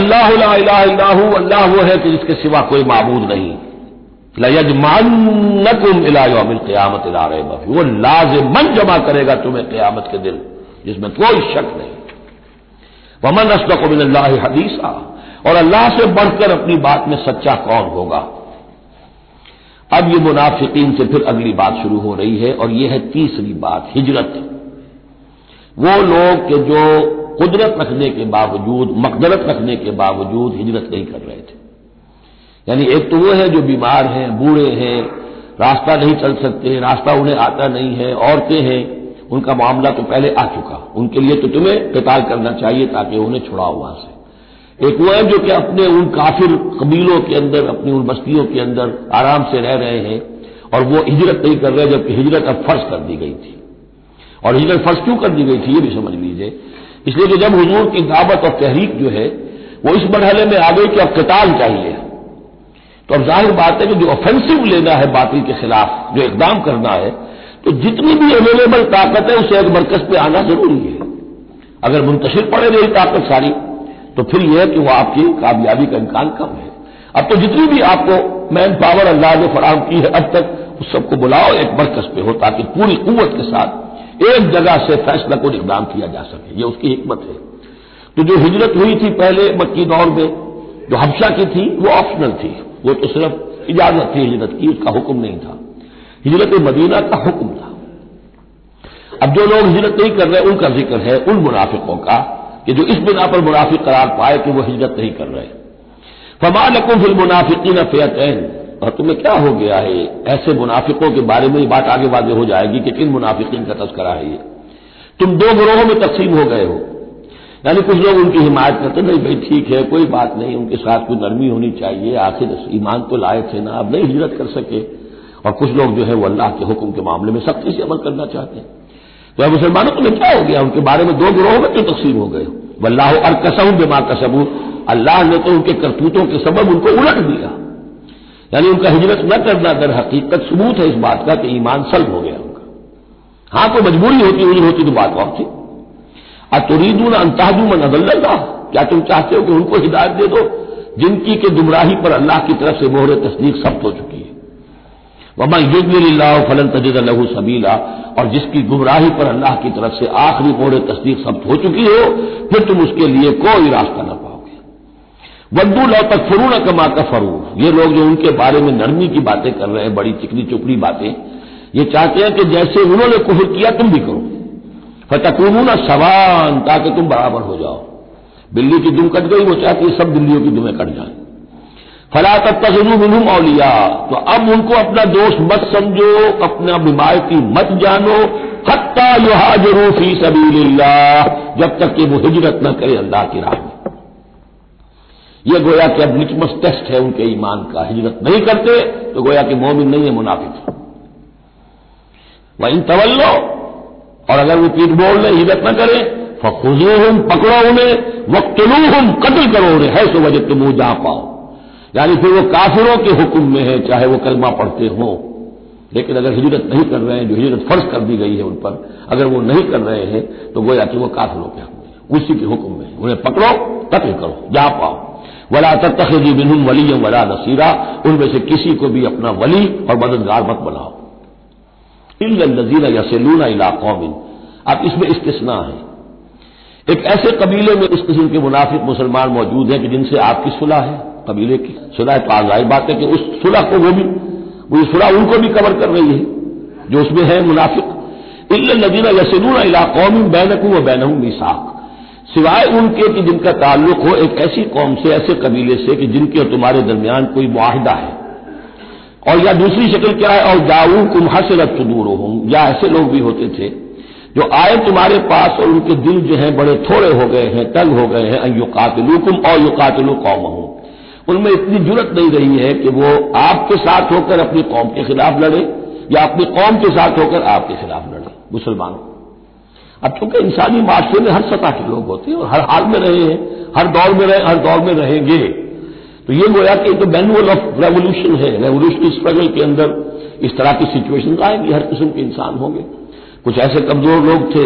अल्लाह अल्लाह अल्लाह वो है कि जिसके सिवा कोई मबूद नहीं। लयजमानकुम इलामिल क्यामत, इला वो लाजमन जमा करेगा तुम्हें क्यामत के दिन, जिसमें कोई शक नहीं। वमन असदकुमिल्ला हदीसा। और अल्लाह से बढ़कर अपनी बात में सच्चा कौन होगा? अब ये मुनाफिकीन से फिर अगली बात शुरू हो रही है, और यह है तीसरी बात, हिजरत। वो लोग के जो कुदरत रखने के बावजूद, मकदरत रखने के बावजूद हिजरत नहीं कर रहे थे। यानी एक तो वो है जो बीमार हैं, बूढ़े हैं, रास्ता नहीं चल सकते, रास्ता उन्हें आता नहीं है, औरतें हैं, उनका मामला तो पहले आ चुका। उनके लिए तो तुम्हें कताल करना चाहिए ताकि उन्हें छुड़ाओ वहाँ से। एक वो है जो कि अपने उन काफिर कबीलों के अंदर, अपनी उन बस्तियों के अंदर आराम से रह रहे हैं और वो हिजरत नहीं कर रहे जबकि हिजरत अब फ़र्ज़ कर दी गई थी। और हिजरत फ़र्ज़ क्यों कर दी गई थी, ये भी समझ लीजिए। इसलिए कि जब हजूर की दावत और तहरीक जो है, वो इस मरहले में आ गई कि अब कताल चाहिए। तो अब ज़ाहिर बात है कि जो ऑफेंसिव लेना है बातिल के खिलाफ, जो इकदाम करना है तो जितनी भी अवेलेबल ताकत है, उसे एक मरकज पे आना ज़रूरी है। अगर मुंतशिर पड़े रही ताकत सारी तो फिर यह है कि वह आपकी कामयाबी का इम्कान कम है। अब तो जितनी भी आपको मैन पावर अल्लाह ने फराम की है, अब तक उस सबको बुलाओ एक मरकज पे हो, ताकि पूरी कुत के साथ एक जगह से फैसला को इकदाम किया जा सके, ये उसकी हिकमत है। तो जो हिजरत हुई थी पहले मक्की दौर में, जो हफ्शा की थी, वो ऑप्शनल थी। वो तो सिर्फ़ इजाज़त थी हिजरत की, उसका हुक्म नहीं था। हिजरत मदीना का हुक्म था। अब जो लोग हिजरत नहीं कर रहे, उनका ज़िक्र है उन मुनाफिकों का, कि जो इस बिना पर मुनाफिक करार पाए कि वो हिजरत नहीं कर रहे। फमालकुम फिल मुनाफिकी न फेतैन। और तुम्हें क्या हो गया है? ऐसे मुनाफिकों के बारे में बात आगे वादे हो जाएगी कि किन मुनाफिकीन का तस्करा है ये। तुम दो ग्रोहों में तकसीम हो गए हो। यानी कुछ लोग उनकी हिमायत करते नहीं भाई, ठीक है, कोई बात नहीं, उनके साथ कोई नरमी होनी चाहिए, आखिर ईमान तो लाए थे ना, अब नहीं हिजरत कर सके। और कुछ लोग जो है वो अल्लाह के हुक्म के मामले में सख्ती से अमल करना चाहते हैं। तो मुसलमानों, तुम्हें क्या हो गया? उनके बारे में दो ग्रोहों में क्यों तकसीम हो गए हो? वल्लाह अर कसम बेमा कसबू अल्लाह ने तो उनके करतूतों के सबब उनको उलट दिया। यानी उनका हिजरत न करना दर हकीकत सबूत है इस बात का कि ईमान सल्ब हो गया उनका। हाँ, कोई मजबूरी होती, हुई होती तो बात और थी अतुरीदून अंताजू मन अदल्ला क्या तुम चाहते हो कि उनको हिदायत दे दो? जिनकी के गुमराही पर अल्लाह की तरफ़ से मोहर तस्दीक सब्त हो चुकी है। वमा युगल्ला फलन तजिद लहू सबीला। और जिसकी गुमराही पर अल्लाह की तरफ़ से आखिरी मोहर तस्दीक सब्त हो चुकी हो, फिर तुम उसके लिए कोई रास्ता न पाओ। वद्दू लो तक फरू कमा का फरू ये लोग जो उनके बारे में नरमी की बातें कर रहे हैं, बड़ी चिकनी चुपड़ी बातें, ये चाहते हैं कि जैसे उन्होंने कुहर किया, तुम भी करो। फतकूनू ना सवान, ताकि तुम बराबर हो जाओ। बिल्ली की दुम कट गई, वो चाहती है सब बिल्लियों की दुमें कट जाए। फला तब तजरू मिनू मौलिया तो अब उनको अपना दोस्त मत समझो, अपना बीमारी मत जानो। हत्ता युहाजरू फ़ी सबीलिल्लाह, जब तक कि वो हिजरत न करे अल्लाह की राह में। यह गोया कि अब लिटमस टेस्ट है उनके ईमान का, हिजरत नहीं करते तो गोया कि मोमिन नहीं है, मुनाफिक। वह इन तवल्लो, और अगर वो पीठ बोल लें, हिजरत न करें फखुजू हम पकड़ो उन्हें वक्तलू हम कत्ल करो उन्हें, है सो वजह तुम जा पाओ। यानी फिर वो काफिरों के हुक्म में है, चाहे वो कलमा पढ़ते हों। लेकिन अगर हिजरत नहीं कर रहे हैं, जो हिजरत फ़र्ज़ कर दी गई है उन पर, अगर वो नहीं कर रहे हैं तो गोया कि वो काफिरों के हुक्म में उसी के हुक्म में उन्हें पकड़ो, कत्ल करो, जा पाओ। वला तखजी बिन वली वला नसीरा, उनमें से किसी को भी अपना वली और मददगार मत बनाओ। नजीरा या सेलूना इलाकौमिन अब इसमें इस्तना है। एक ऐसे कबीले में इस किस्म के मुनाफिक मुसलमान मौजूद हैं कि जिनसे आपकी सुलह है, कबीले की। सुलह तो आजाही बात है कि उस सुलह को वो भी, वो सुलह उनको भी कवर कर रही है, जो उसमें है मुनाफिक। इल्ल नदीना यसिलून इला कौम बैनकू व बैनहू मिसाक। सिवाय उनके कि जिनका ताल्लुक हो, एक ऐसी कौम से, ऐसे कबीले से कि जिनके और तुम्हारे दरमियान कोई मुआहदा है। और या दूसरी शक्ल क्या है? और जाऊ कुम हसरत दूर हूँ। या ऐसे लोग भी होते थे, जो आए तुम्हारे पास और उनके दिल जो है बड़े थोड़े हो गए हैं, तंग हो गए हैं यो कातिलू कुम और यो कातिलू कौम हूँ उनमें इतनी ज़रूरत नहीं रही है कि वो आपके साथ होकर अपनी कौम के खिलाफ लड़े, या अपनी कौम के साथ होकर आपके खिलाफ लड़े। मुसलमानों अब चूँकि इंसानी माशरे में हर सतह के लोग होते हैं, और हर हाल में रहे हैं, हर दौर में रहे, हर दौर में रहेंगे। तो ये गोया कि तो मैनुअल ऑफ़ रेवोल्यूशन है, रेवोल्यूशनरी स्ट्रगल के अंदर इस तरह की सिचुएशन आएँगी, हर किस्म के इंसान होंगे। कुछ ऐसे कमज़ोर लोग थे,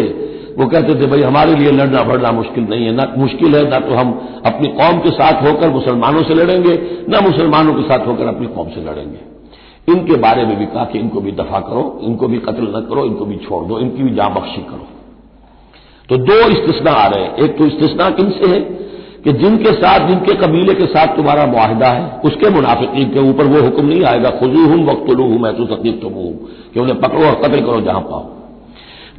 वो कहते थे, भाई, हमारे लिए लड़ना बढ़ना मुश्किल नहीं है, ना मुश्किल है, ना तो हम अपनी कौम के साथ होकर मुसलमानों से लड़ेंगे, ना मुसलमानों के साथ होकर अपनी कौम से लड़ेंगे। इनके बारे में भी कहा कि इनको भी दफ़ा करो, इनको भी कत्ल न करो, इनको भी छोड़ दो, इनकी भी जाँ बख्शी करो। तो दो इस्तना आ रहे हैं। एक तो इस्तना किन से है? कि जिनके साथ, जिनके कबीले के साथ तुम्हारा मुआहदा है, उसके मुनाफिकीन के ऊपर वो हुक्म नहीं आएगा खुजू हूँ वक्तलू हूँ मैं तो तकलीफ़ तो हूँ कि उन्हें पकड़ो और कतल करो जहाँ पाओ।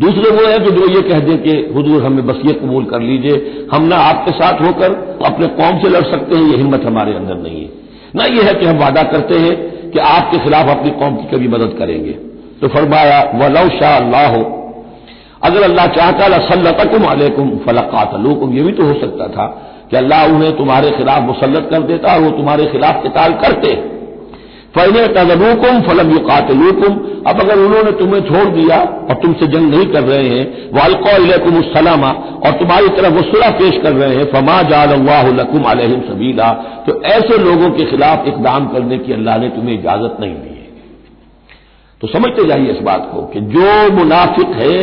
दूसरे वो है कि जो ये कह दें कि, हजूर हमें बस ये कबूल कर लीजिए, हम ना आपके साथ होकर अपने कौम से लड़ सकते हैं, ये हिम्मत हमारे अंदर नहीं है। ना ये है कि हम वादा करते हैं कि आपके खिलाफ अपनी कौम की कभी मदद करेंगे। तो फरमाया, वलौ शाह अल्लाह हो अगर अल्लाह चाहता लसल्लतकुम अलैकुम, फलकातलूकुम। ये भी तो हो सकता था कि अल्लाह उन्हें तुम्हारे खिलाफ मुसलत कर देता और वो तुम्हारे खिलाफ किताल करते। फैले तजलूकुम फलम युकातलूकुम। अब अगर उन्होंने तुम्हें छोड़ दिया और तुमसे जंग नहीं कर रहे हैं वालकुम सलामा और तुम्हारी तरफ़ वो सुलह पेश कर रहे हैं, फमा जालकुम अलहम सबीला। तो ऐसे लोगों के खिलाफ इकदाम करने की अल्लाह ने तुम्हें इजाज़त नहीं दी है। तो समझते जाइए इस बात को कि जो मुनाफिक है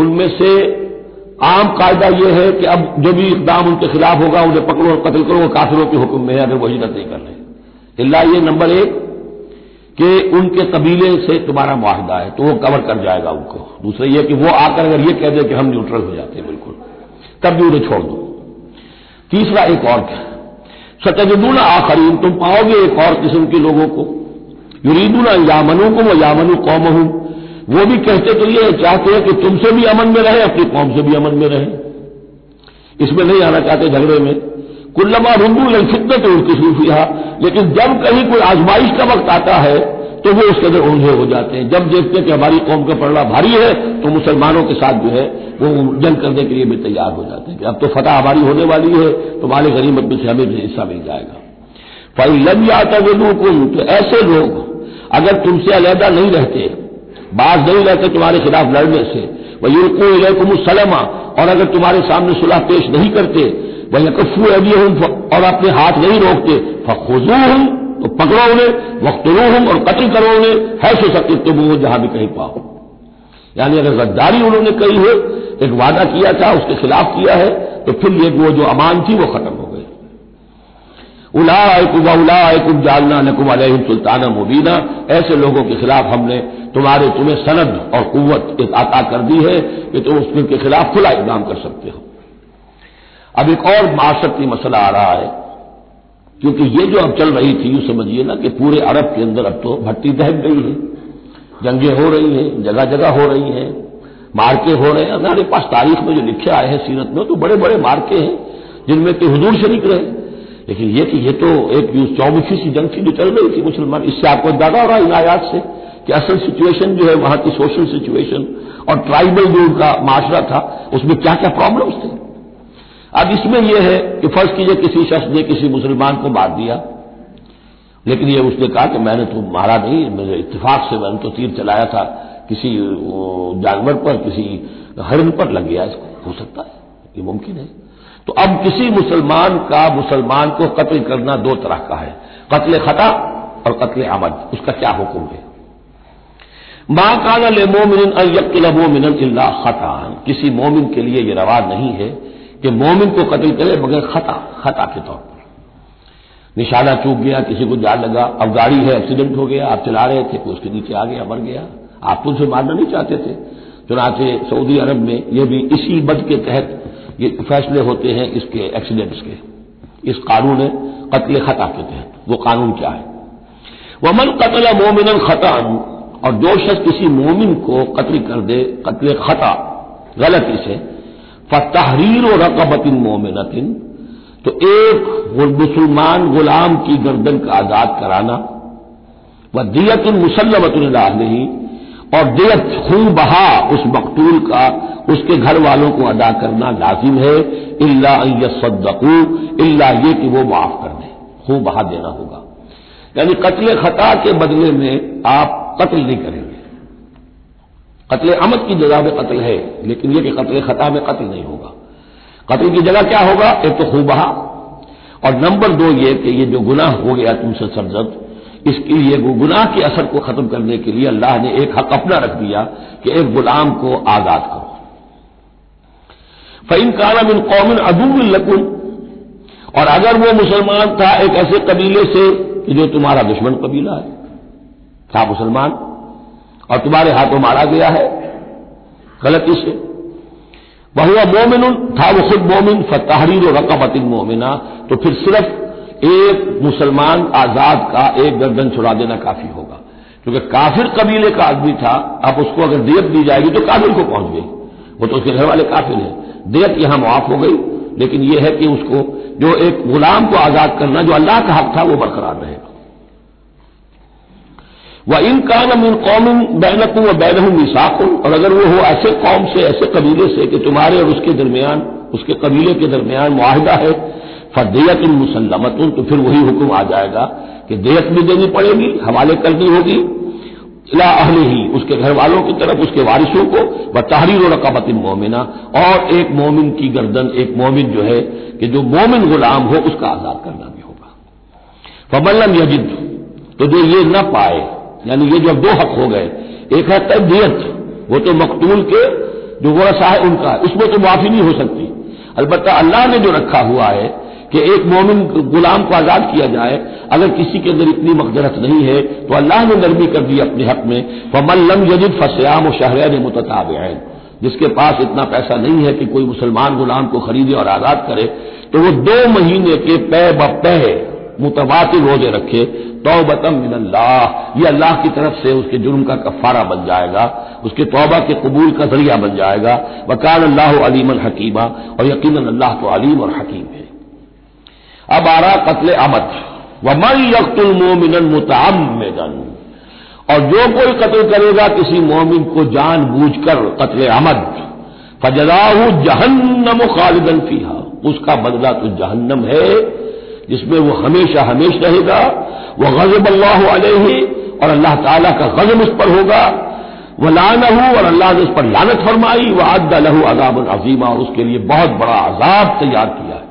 उनमें से आम कायदा यह है कि अब जो भी इकदाम उनके खिलाफ होगा, उन्हें पकड़ो और कत्ल करो काफिरों के हुक्म में अगर वो हिजरत नहीं कर रहे इल्ला ये नंबर एक कि उनके कबीले से तुम्हारा मुआहदा है तो वो कवर कर जाएगा उनको। दूसरा यह कि वो आकर अगर ये कह दे कि हम न्यूट्रल हो जाते हैं, बिल्कुल, तब भी उन्हें छोड़ दो। तीसरा एक और क्या? सतजदूना आखरीन, तुम पाओगे एक और किस्म के लोगों को। युरीदूना यामनू को वो यामनू कौम हूँ वो भी कहते तो ये चाहते हैं कि तुमसे भी अमन में रहे, अपनी कौम से भी अमन में रहे। इसमें नहीं आना चाहते झगड़े में। कुल्लमा रुंदू फितनत उनकी सूफिया लेकिन जब कहीं कोई आजमाइश का वक्त आता है तो वो उसके अंदर ऊंधे हो जाते हैं। जब देखते हैं कि हमारी कौम का पड़ना भारी है तो मुसलमानों के साथ जो है, वो जंग करने के लिए भी तैयार हो जाते हैं। कि अब तो फतह हमारी होने वाली है तो मालिक गरीबत में से हमें भी हिस्सा मिल जाएगा। फ़ाइल जाता वेदुकुम तो ऐसे लोग, अगर तुमसे अलहदा नहीं रहते बाज नहीं रहते तुम्हारे खिलाफ लड़ने से। वह युरकू इलेकुम और अगर तुम्हारे सामने सुलह पेश नहीं करते, वही वह यकफू हूँ और अपने हाथ नहीं रोकते फखुजू हूँ तो पकड़ो उन्हें वक्तरू हूँ और कत्ल करो उन्हें है सो सकते तुम वो जहाँ भी कहीं पाओ। यानी अगर गद्दारी उन्होंने कही है, एक वादा किया था, उसके खिलाफ किया है तो फिर ये वो जो अमान थी, वो खत्म हो गई। उलाकुम उलाकुम जालना नकुम अलहम सुल्ताना मुबीना, ऐसे लोगों के खिलाफ हमने तुम्हारे तुम्हें सनद और कुत आता कर दी है कि तुम उसके के खिलाफ खुला इकदाम कर सकते हो। अब एक और माशरती मसला आ रहा है, क्योंकि ये जो अब चल रही थी, यूँ समझिए ना कि पूरे अरब के अंदर अब तो भट्टी दहक गई है। जंगें हो रही हैं जगह जगह हो रही हैं, मार्के हो रहे हैं। हमारे पास तारीख में जो लिखे आए हैं सीरत में तो बड़े बड़े मार्के हैं, जिनमें कि हजूर शरीक रहे लेकिन ये कि ये तो एक चौबीसी सी जंग थी जो चल रही थी मुसलमान, इससे आपको अंदाज़ा हो रहा है इन आयात से। कि असल सिचुएशन जो है, वहाँ की सोशल सिचुएशन और ट्राइबल जो उनका माशरा था, उसमें क्या क्या प्रॉब्लम्स थे? अब इसमें यह है कि फ़र्ज़ कीजिए किसी शख्स ने किसी मुसलमान को मार दिया, लेकिन ये उसने कहा कि मैंने तो मारा नहीं, मेरे इतफाक से मैंने तो तीर चलाया था, किसी जानवर पर, किसी हरण पर लग गया इसको। हो सकता है, ये मुमकिन है। तो अब किसी मुसलमान का मुसलमान को कत्ल करना दो तरह का है कत्ल खता और कत्ल आमद उसका क्या हुक्म है? माँ काना ले मोमिन अयकिल मोमिन इल्ला खतान। किसी मोमिन के लिए यह रवा नहीं है कि मोमिन को कत्ल करे मगर खता खता के तौर पर। निशाना चूक गया, किसी को जान लगा, अब गाड़ी है एक्सीडेंट हो गया, आप चला रहे थे, कोई उसके नीचे आ गया, मर गया। आप तो उसे मारना नहीं चाहते थे। चुनाचे सऊदी अरब में यह भी इसी बद के तहत ये फैसले होते हैं इसके एक्सीडेंट्स के। इस कानून कत्ल खता के तहत। वो कानून क्या है? वमन कतल मोमिन खता और जो शख्स किसी मोमिन को कत्ल कर दे, कत्ल खता, गलती से फतहरीर और रकबतिन मोमिनतिन तो एक मुसलमान गुलाम की गर्दन का आज़ाद कराना, व दियत मुसलमतुल्ला नहीं और दियत खून बहा उस मकतूल का, उसके घर वालों को अदा करना लाजिम है, इल्ला सद्दकू इल्ला ये कि वो माफ़ कर दें, खून बहा देना होगा। यानी कत्ल खता के बदले में आप कत्ल नहीं करेंगे। कत्ल अमद की जगह में कत्ल है, लेकिन यह कि कत्ल खता में कत्ल नहीं होगा। कत्ल की जगह क्या होगा? एक तो खूब बहा और नंबर दो ये कि ये जो गुनाह हो गया तुमसे सरजद, इसके लिए गुनाह के असर को खत्म करने के लिए अल्लाह ने एक हक अपना रख दिया कि एक गुलाम को आज़ाद करो। फ़ैन काना बिन कौमिन लकुन और अगर वो मुसलमान था एक ऐसे कबीले से कि जो तुम्हारा दुश्मन कबीला है। था मुसलमान, और तुम्हारे हाथों मारा गया है, गलती से। वह मोमिन था वो खुद मोमिन, फतहरीर और रकबतिन मोमिना। तो फिर सिर्फ़ एक मुसलमान आज़ाद का एक गर्दन छुड़ा देना काफ़ी होगा। क्योंकि काफिर कबीले का आदमी था अब उसको अगर देयत दी जाएगी तो काफिर को पहुँच गई वो तो उसके घर वाले काफिर हैं। देयत यहाँ माफ़ हो गई, लेकिन यह है कि उसको जो एक गुलाम को आज़ाद करना, जो अल्लाह का हक था, वो बरकरार रहेगा। वह इन कान इन कौम बैनकू व बैनहू मिसाकुन। और अगर वो हो ऐसे कौम से, ऐसे कबीले से कि तुम्हारे और उसके दरमियान, उसके कबीले के दरमियान मुआहदा है फदेयत मुसलमतुन तो फिर वही हुक्म आ जाएगा कि देयत भी देनी पड़ेगी, हवाले करनी होगी। इला अहले ही उसके घर वालों की तरफ़, उसके वारिसों को, व तहरीर रकाबत मोमिना। और एक मोमिन की गर्दन, एक मोमिन जो है कि जो मोमिन गुलाम हो, उसका आज़ाद करना भी होगा। फबल्लम यजिद तो जो ये न पाए यानी ये जो दो हक हो गए, एक है तबियत वो तो मकतूल के जो वरसा है उनका, उसमें तो माफ़ी नहीं हो सकती। अलबत् अल्लाह ने जो रखा हुआ है कि एक मोमिन गुलाम को आज़ाद किया जाए, अगर किसी के अंदर इतनी मकदरत नहीं है तो अल्लाह ने नरमी कर दी अपने हक में। फमल्लम यजिद फसयाम और शहर मुतताब जिसके पास इतना पैसा नहीं है कि कोई मुसलमान गुलाम को खरीदे और आज़ाद करे तो वो दो महीने के पे बे मुतवातिर रोज़े रखे तोबतम मिनल्लाह। ये अल्लाह की तरफ़ से उसके जुर्म का कफारा बन जाएगा, उसके तोबा के कबूल का ज़रिया बन जाएगा। वकाल अल्लाह अलीमन हकीमा, और यकीन अल्लाह तो अलीम और हकीम है। अब आ रहा कत्ल अमद। वमन यकतुल मोमिन मुतामदन और जो कोई कत्ल करेगा, किसी मोमिन को जान बूझ कर कत्ल अमद। फजदाहू जहन्नम खालिदन फीहा। उसका बदला तो जहन्नम है, जिसमें वो हमेशा हमेश रहेगा। वह गजब अल्लाह अलही, और अल्लाह ताला का गजब उस पर होगा। वह लानहू और अल्लाह ने उस पर लानत फरमाई। वह अद्दा लहू अजाब अजीमा, और उसके लिए बहुत बड़ा अजाब तैयार किया है।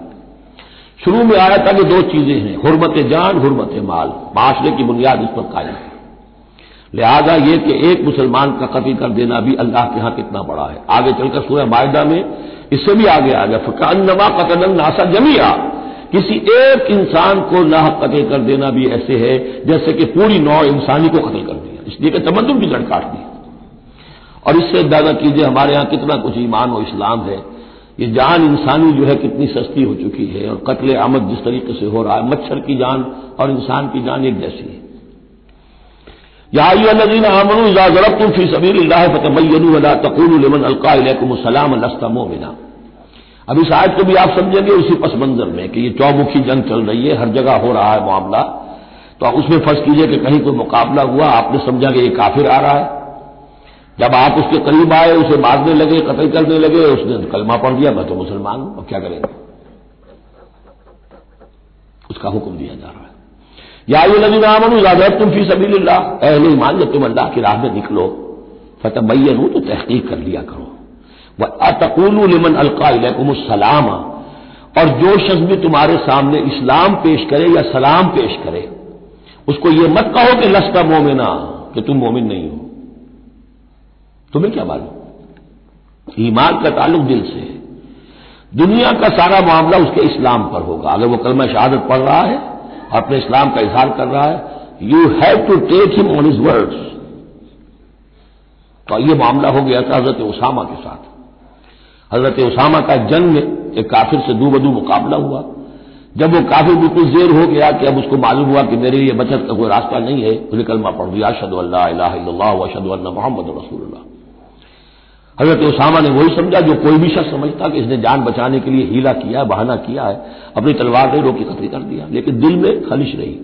शुरू में आया था कि दो चीज़ें हैं, हुरमत जान, हुरमत माल। माशरे की बुनियाद इस पर कायम है। लिहाजा यह कि एक मुसलमान का कत्ल कर देना भी अल्लाह के यहाँ कितना बड़ा है। आगे चलकर सूर्य मायदा में, इससे भी आगे आ गया। फकान नमा कतन नासा जमिया। किसी एक इंसान को नाह कतल कर देना भी ऐसे है, जैसे कि पूरी नौ इंसानी को कतल कर दिया। इसलिए कि तमद्दुन की जड़ काट दी। और इससे अंदाज़ा कीजिए, हमारे यहाँ कितना कुछ ईमान और इस्लाम है। ये जान इंसानी जो है कितनी सस्ती हो चुकी है, और कत्ल आमद जिस तरीके से हो रहा है, मच्छर की जान और इंसान की जान एक जैसी है। याजीन आमन अलका बिना अब इस आयत को भी आप समझेंगे, उसी पस मंजर में कि ये चौमुखी जंग चल रही है, हर जगह हो रहा है मामला। तो आप उसमें फ़र्ज़ कीजिए कि कहीं कोई मुकाबला हुआ, आपने समझा कि ये काफिर आ रहा है। जब आप उसके करीब आए, उसे मारने लगे, कतल करने लगे, उसने कलमा पढ़ दिया मैं तो मुसलमान हूँ, अब क्या करेंगे? उसका हुक्म दिया जा रहा है। या ये नबी नामन ज़्यादा तुम फ़ी सभी अहले ईमान, जब तुम अल्लाह की राह में निकलो फतः बैन तो तहकीक कर लिया करो। वह अतकून अलका सलाम। और जो शख्स भी तुम्हारे सामने इस्लाम पेश करे या सलाम पेश करे, उसको यह मत कहो कि लस्का मोमिना, कि तुम मोमिन नहीं हो। तुम्हें क्या मालूम? ईमान का ताल्लुक दिल से है। दुनिया का सारा मामला उसके इस्लाम पर होगा। अगर वो कलमा शहादत पढ़ रहा है और अपने इस्लाम का इजहार कर रहा है you have to take him on his words तो ये मामला हो गया था हज़रत उसामा के साथ। हज़रत उसामा का जंग एक काफिर से दू बदू मुकाबला हुआ। जब वो काफ़ी बिल्कुल जेर हो गया कि अब उसको मालूम हुआ कि मेरे लिए बचत का कोई रास्ता नहीं है उसने कलमा पढ़ दिया अशद वशद मोहम्मद रसूल हज़रत उसामा ने वही समझा जो कोई भी शख्स समझता कि इसने जान बचाने के लिए हीला किया है बहाना किया है, अपनी तलवार ने रोकी खतरी कर दिया, लेकिन दिल में खलिश रही।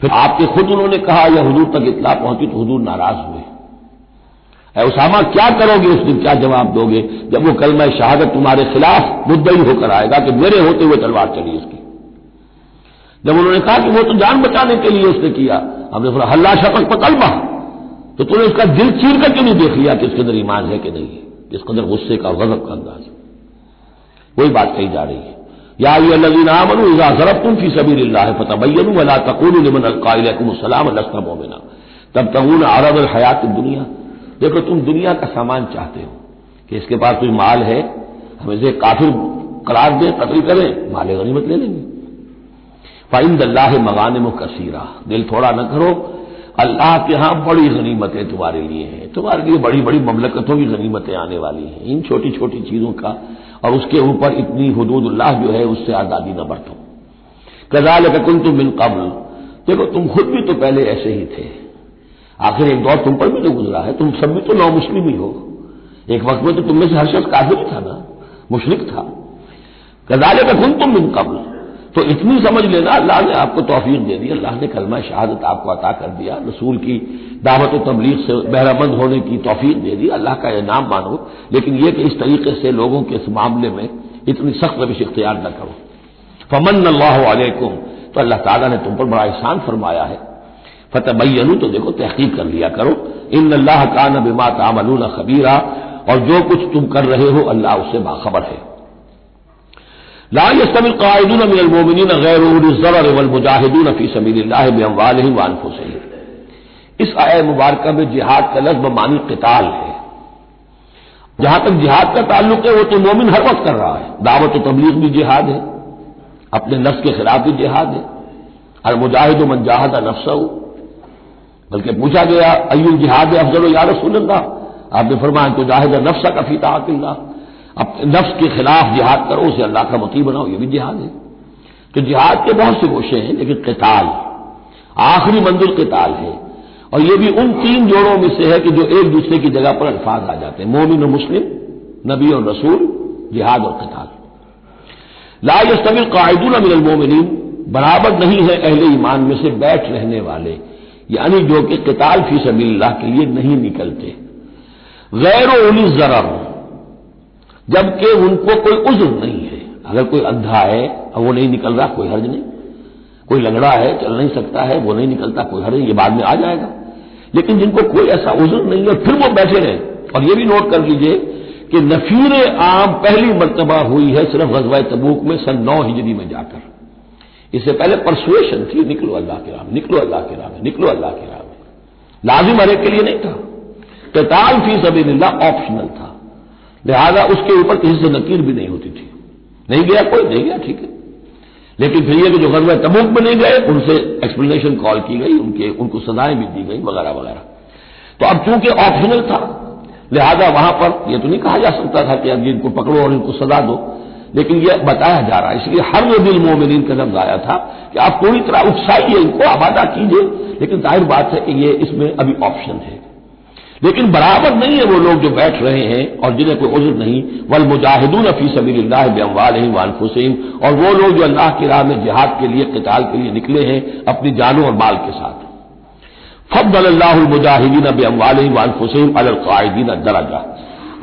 फिर आपके खुद उन्होंने कहा, यह हजूर तक इतला पहुँची तो हजूर नाराज़ हुए। उसामा, क्या करोगे उस दिन? क्या जवाब दोगे? जब वो कल मैं शहादत तुम्हारे खिलाफ मुद्दई होकर आएगा कि मेरे होते हुए तलवार चली उसकी। जब उन्होंने कहा कि वो तो जान बचाने के लिए उसने किया, हमने बोला, हल्ला शपक पकलमा तो तूने उसका दिल चीर करके नहीं देख लिया कि उसके अंदर ईमान है कि नहीं है इसके अंदर गुस्से का गजब का अंदाज वही बात कही जा रही है। या ये लजीन आमनु इजा जरब तुम फ़ी है फतबैन वला तकून लिमन अलकाम लस्ता मोमिना। तब तहून अरब हयात दुनिया देखो, तुम दुनिया का सामान चाहते हो कि इसके पास कोई माल है, हम इसे काफिर करार दें, कतल करें, माले गनीमत ले लेंगे। फाइन दल्लाह मगान कसीरा, दिल थोड़ा न करो, अल्लाह के यहाँ बड़ी गनीमतें तुम्हारे लिए हैं, तुम्हारे लिए बड़ी बड़ी ममलकतों की गनीमतें आने वाली हैं, इन छोटी छोटी चीज़ों का, और उसके ऊपर इतनी हदूदुल्लाह जो है, उससे आज़ादी न बरतो। कजाल तुम बिन कबल, देखो, तुम खुद भी तो पहले ऐसे ही थे। आखिर एक दौर तुम पर भी तो गुजरा है, तुम सब भी तो नौ मुस्लिम ही हो। एक वक्त में तो तुम में से हर शख्स काफिर था ना, मुशरक था। कजाल का कुन तुम बिन कबल। तो इतनी समझ लेना, अल्लाह ने आपको तोफीक दे दी, अल्लाह ने कलमा शहादत आपको अता कर दिया, रसूल की दावत तबलीग से बहरामंद होने की तोफीक दे दी, अल्लाह का इनाम मानो। लेकिन यह कि इस तरीके से लोगों के इस मामले में इतनी सख्त रविश इख्तियार न करो। फमन अल्लाहकुम तो अल्लाह ताला ने तुम पर बड़ा एहसान फरमाया है। फतबैनू तो देखो तहकीक कर लिया करो इन अल्लाह का न बिमा तामलून खबीरा और जो कुछ तुम कर रहे हो अल्लाह उससे बाखबर है ला यस्तमिल कायदून मिनलमोमिन गैर वलमुजाहिदून फ़ी सबील इस आय मुबारक में जिहाद का लफ्ज मानी किताल है जहाँ तक जिहाद का ताल्लुक है वो तो मोमिन हर वक्त कर रहा है दावत तबलीग भी जिहाद है अपने नफ्स के खिलाफ भी जिहाद है हर मुजाहिद मन जाहदा नफ्स बल्कि पूछा गया अयुल जिहाद अफजल या रसूल आपने फरमाया तो जाहिद नफ्सा का फीता आकिल्ला अब नफ्स के खिलाफ जिहाद करो, उसे अल्लाह का मती बनाओ, ये भी जिहाद है। तो जिहाद के बहुत से गोशे हैं, लेकिन किताल, आखिरी मंजिल किताल है। और ये भी उन तीन जोड़ों में से है कि जो एक दूसरे की जगह पर अल्फाज आ जाते हैं, मोमिन और मुस्लिम, नबी और रसूल, जिहाद और कताल। ला यस्तमिल कायदून अमिन मोमिन बराबर नहीं है अहले ईमान में से बैठ रहने वाले। यानी जो कि कताल फ़ी सबील्लाह के लिए नहीं निकलते। गैर उली जरर जबकि उनको कोई उज्र नहीं है। अगर कोई अंधा है और वो नहीं निकल रहा, कोई हर्ज नहीं। कोई लगड़ा है, चल नहीं सकता है, वो नहीं निकलता, कोई हर्ज नहीं, ये बाद में आ जाएगा। लेकिन जिनको कोई ऐसा उज्र नहीं है, फिर वो बैठे रहे। और ये भी नोट कर लीजिए कि नफीर आम पहली मरतबा हुई है सिर्फ़ गजवा तबूक में, सन नौ हिजरी में जाकर। इससे पहले परसुएशन थी, निकलो अल्लाह के राम, निकलो अल्लाह के राम, निकलो अल्लाह के राम। लाजिम हरे के लिए नहीं था। कताल फ़ी सभी ऑप्शनल था। लिहाजा उसके ऊपर किसी से नकीर भी नहीं होती थी। नहीं गया कोई, नहीं गया, ठीक है। लेकिन फिर ये कि जो गजब तबूक में नहीं गए, उनसे एक्सप्लेनेशन कॉल की गई, उनके, उनको सजाएँ भी दी गई, वगैरह वगैरह। तो अब चूँकि ऑप्शनल था, लिहाजा वहाँ पर यह तो नहीं कहा जा सकता था कि अब इनको पकड़ो और इनको सजा दो। लेकिन यह बताया जा रहा है, इसलिए हर वो दिल मोमिन का लफ्ज आया था कि आप पूरी तरह उत्साहिए, इनको आबादा कीजिए। लेकिन ज़ाहिर बात है कि ये इसमें अभी ऑप्शन है। लेकिन बराबर नहीं है वो लोग जो बैठ रहे हैं और जिन्हें कोई उज्र नहीं। वल मुजाहिदून फ़ी सबील बेमवाल वानफुसैन और वो लोग जो अल्लाह की राह में जिहाद के लिए, कताल के लिए निकले हैं अपनी जानों और माल के साथ। फब्बल अल्लाहमुजाहिदीन बेमवाल वानफुसैन अलकायदीन दराजा।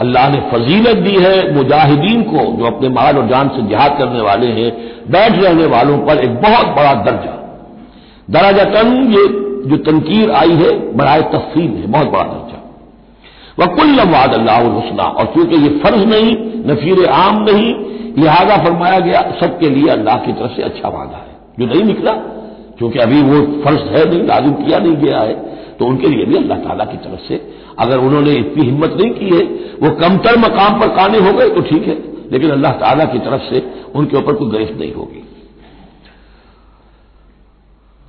अल्लाह ने फजीलत दी है मुजाहिदीन को, जो अपने माल और जान से जिहाद करने वाले हैं। बैठ रहने वालों पर एक बहुत बड़ा दर्जा। दराजा तन ये जो तनकीर आई है, बराए तफसील है, बहुत बड़ा दर्जा। वकुल्ल वाद अल्लाहसना और चूँकि ये फ़र्ज़ नहीं, नफीर आम नहीं, लिहाजा फरमाया गया, सबके लिए अल्लाह की तरफ़ से अच्छा वादा है। जो नहीं निकला क्योंकि अभी वो फ़र्ज़ है नहीं लागू किया नहीं गया है तो उनके लिए भी अल्लाह ताला की तरफ़ से अगर उन्होंने इतनी हिम्मत नहीं की है, वो कमतर मकाम पर काने हो गए तो ठीक है, लेकिन अल्लाह ताला की तरफ़ से उनके ऊपर कोई गिरफ्त नहीं होगी।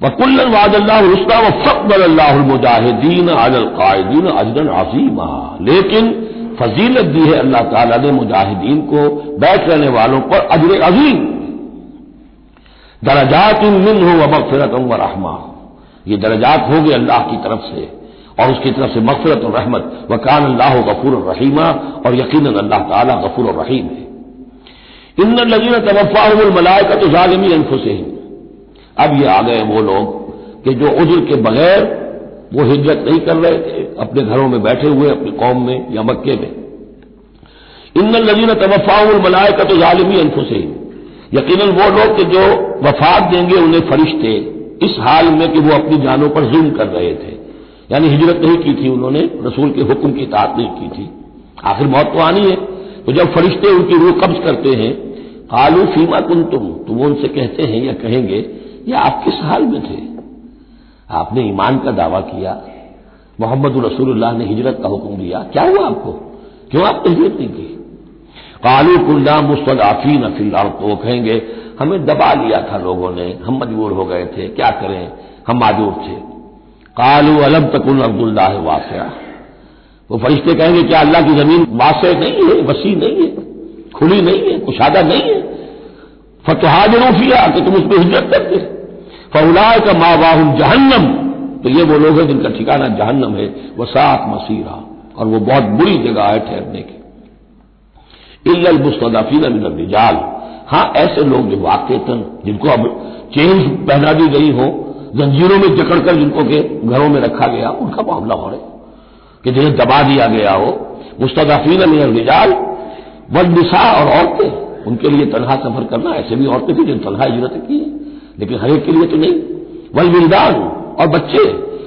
वकुल्ल वादल्लास्ता व फ़कबल अल्लाहमुजाहिदीन अलकायदीन अजरन अजीमा। लेकिन फजीलत दी है अल्लाह ताला ने मुजाहिदीन को बैठ रहने वालों पर अजर अजीम। दरजात मिन हो व मगफरत व रहमा। ये दरजात होंगे अल्लाह की तरफ़ से। और उसकी तरफ़ से मफरत और रहमत। वकान अल्लाह गफूर रहीमा और यकीन अल्लाह ताला गफूर रहीम है। इन लजीन तवफ़ामलाय का तो जालमी अनफुसे अब ये आ गए वो लोग कि जो उज्र के बगैर वो हिजरत नहीं कर रहे थे, अपने घरों में बैठे हुए, अपनी कौम में या मक्के में। इन लजीन तवफ़ामलाय का तो जालमी अनफुसे यकीन वो लोग जो वफात देंगे उन्हें फरिश्ते, इस हाल में कि वो अपनी जानों पर जुल्म कर रहे थे। यानी हिजरत नहीं की थी उन्होंने, रसूल के हुक्म की तात नहीं की थी। आखिर मौत तो आनी है। तो जब फरिश्ते उनकी रूह कब्ज करते हैं, कालू फीमा कुन तुम तो वो उनसे कहते हैं या कहेंगे, या आप किस हाल में थे? आपने ईमान का दावा किया। मोहम्मद रसूलुल्लाह ने हिजरत का हुक्म दिया। क्या हुआ आपको? क्यों आपने हिजरत नहीं की? कालू कुल्ला मुस्तदाफी नफिल तो कहेंगे, हमें दबा लिया था लोगों ने, हम मजबूर हो गए थे। क्या करें? हम माजूर थे। कालू अलम तकुल अब्दुल्ला वासया। वो फरिश्ते कहेंगे, क्या अल्लाह की ज़मीन वासे नहीं है, वसी नहीं है, खुली नहीं है, कुशादा नहीं है? फतहाजरूफिया कि तुम उसमें हिजरत करते। फौलाए का माँ वाहुम जहन्नम। तो ये वो लोग हैं जिनका ठिकाना जहन्नम है वह सात मसीरा। और वो बहुत बुरी जगह है ठहरने की। इल्ल मुस्तदाफीन मिन रिजाल। हाँ ऐसे लोग जो वाकता जिनको अब चेंज पहना दी गई हो जंजीरों में जकड़कर जिनको के घरों में रखा गया, उनका मामला हो रहा कि जिन्हें दबा दिया गया हो, मुस्तदाफीन रिजाल वनिसा और औरतें, उनके लिए तनहा सफ़र करना, ऐसे भी औरतें थी जिन तनहा इजरत की है, लेकिन हर एक के लिए तो नहीं। वल विलदान और बच्चे,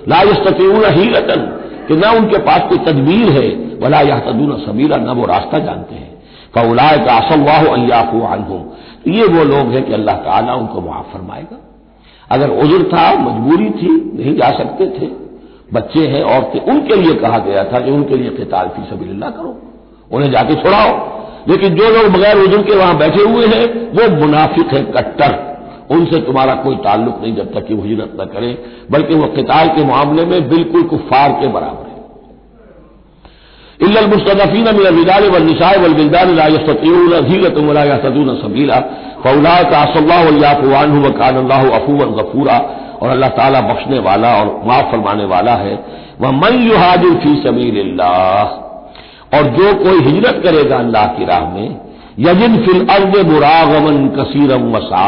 ला यस्तून ही रतन कि ना उनके पास कोई तदबीर है, वला यह तदून सबीरा न वो रास्ता जानते हैं। फौलाए का असवाह अयाफू अनहुम। तो ये वो लोग हैं कि अल्लाह ताला उनको मुआफ फरमाएगा। अगर उजुर था, मजबूरी थी, नहीं जा सकते थे। बच्चे हैं, औरतें, उनके लिए कहा गया था कि उनके लिए किताल फ़ी सबील्ला करो। उन्हें जाके छोड़ाओ। लेकिन जो लोग बगैर उजुर के वहाँ बैठे हुए हैं, वो मुनाफिक है, कट्टर। उनसे तुम्हारा कोई ताल्लुक नहीं, जब तक कि वो हिजरत न करें, बल्कि वह किताल के मामले में बिल्कुल कुफार के बराबर है। इल्लमुस्तफ़ीन मिन रिजाल व निशाए वल बिलदान ला यस्ततीऊन हीरतुम वला यहतदून सबीला। फौला का असल्लाहु व कान अल्लाह अफूवन गफूरा, और अल्लाह ताला बख्शने वाला और माफ़ फरमाने वाला है। वह मन युहाजिर फ़ी सबीलिल्लाह और जो कोई हिजरत करेगा अल्लाह की राह में, यजिन फिल अर्द मुरागमन कसीरम वसा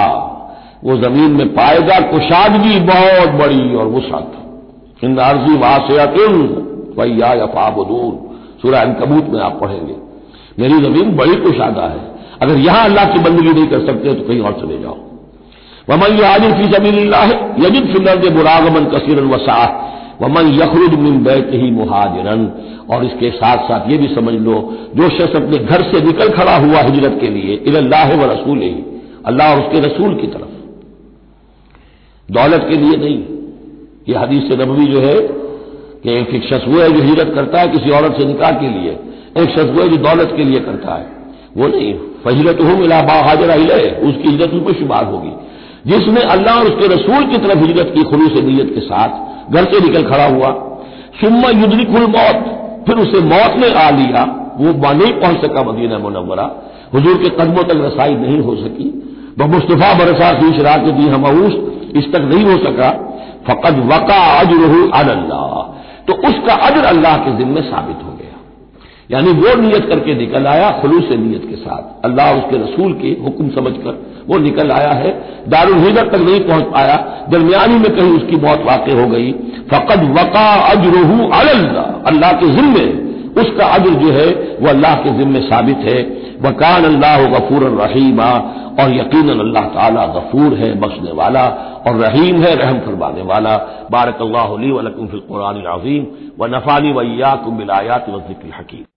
वो ज़मीन में पाएगा कुशादगी बहुत बड़ी और वसत इन अर्जी वासियातिन वैया यफाबदून सूर्य अनकबूत में आप पढ़ेंगे। मेरी ज़मीन बड़ी कुशादा है। अगर यहाँ अल्लाह की बंदगी नहीं कर सकते तो कहीं और चले जाओ। वमन याजिर फ़ी ज़मीन यजिद फिलर मुरागमन कसीरन वसा वमन यखरुज मिन बैत ही मुहाजिरन। और इसके साथ साथ ये भी समझ लो, जो शख्स अपने घर से निकल खड़ा हुआ हिजरत के लिए इल्लाह व रसूल ही अल्लाह और उसके रसूल की तरफ़। दौलत के लिए नहीं। ये हदीस से नबवी जो है कि एक शख्स वो है जो हिजरत करता है किसी औरत से निकाह के लिए, एक शख्स वो है जो दौलत के लिए करता है। वो नहीं फजीलत हो मिला बा हाजर उसकी हिजरत उस पर शुमार होगी। जिसने अल्लाह और उसके रसूल की तरफ़ हिजरत की, खुलू से नीयत के साथ, घर से निकल खड़ा हुआ, सुम्मा युद्रिकुल मौत, फिर उसे मौत ने आ लिया, वो माँ नहीं पहुँच सका मदीना मुनवरा हजूर के कदमों तक रसाई नहीं हो सकी। वह मुस्तफ़ा बरसा की शराक दी हम इस तक नहीं हो सका। फ़कत वका अजरहू अल्लाह तो उसका अजर अल्लाह के जिम्मे साबित हो यानी वो नियत करके निकल आया खलूस नीयत के साथ। अल्लाह उसके रसूल के हुक्म समझकर वो निकल आया है। दारुल तक नहीं पहुँच पाया। दरमियानी में कहीं उसकी मौत वाक़ हो गई। फ़कत वका अजरहू अल्लाह अल्लाह के जिम्मे, उसका अजर जो है वह अल्लाह के जिम्मे साबित है। वकान अल्लाह गफूर रहीमा। और यकीन अल्लाह ताला गफूर है, बख्शने वाला। और रहीम है, रहम फरमाने वाला। बारक अल्लाकुम अजीम। व नफानी वैयाकुम बिलायात वजिक्र हकीम।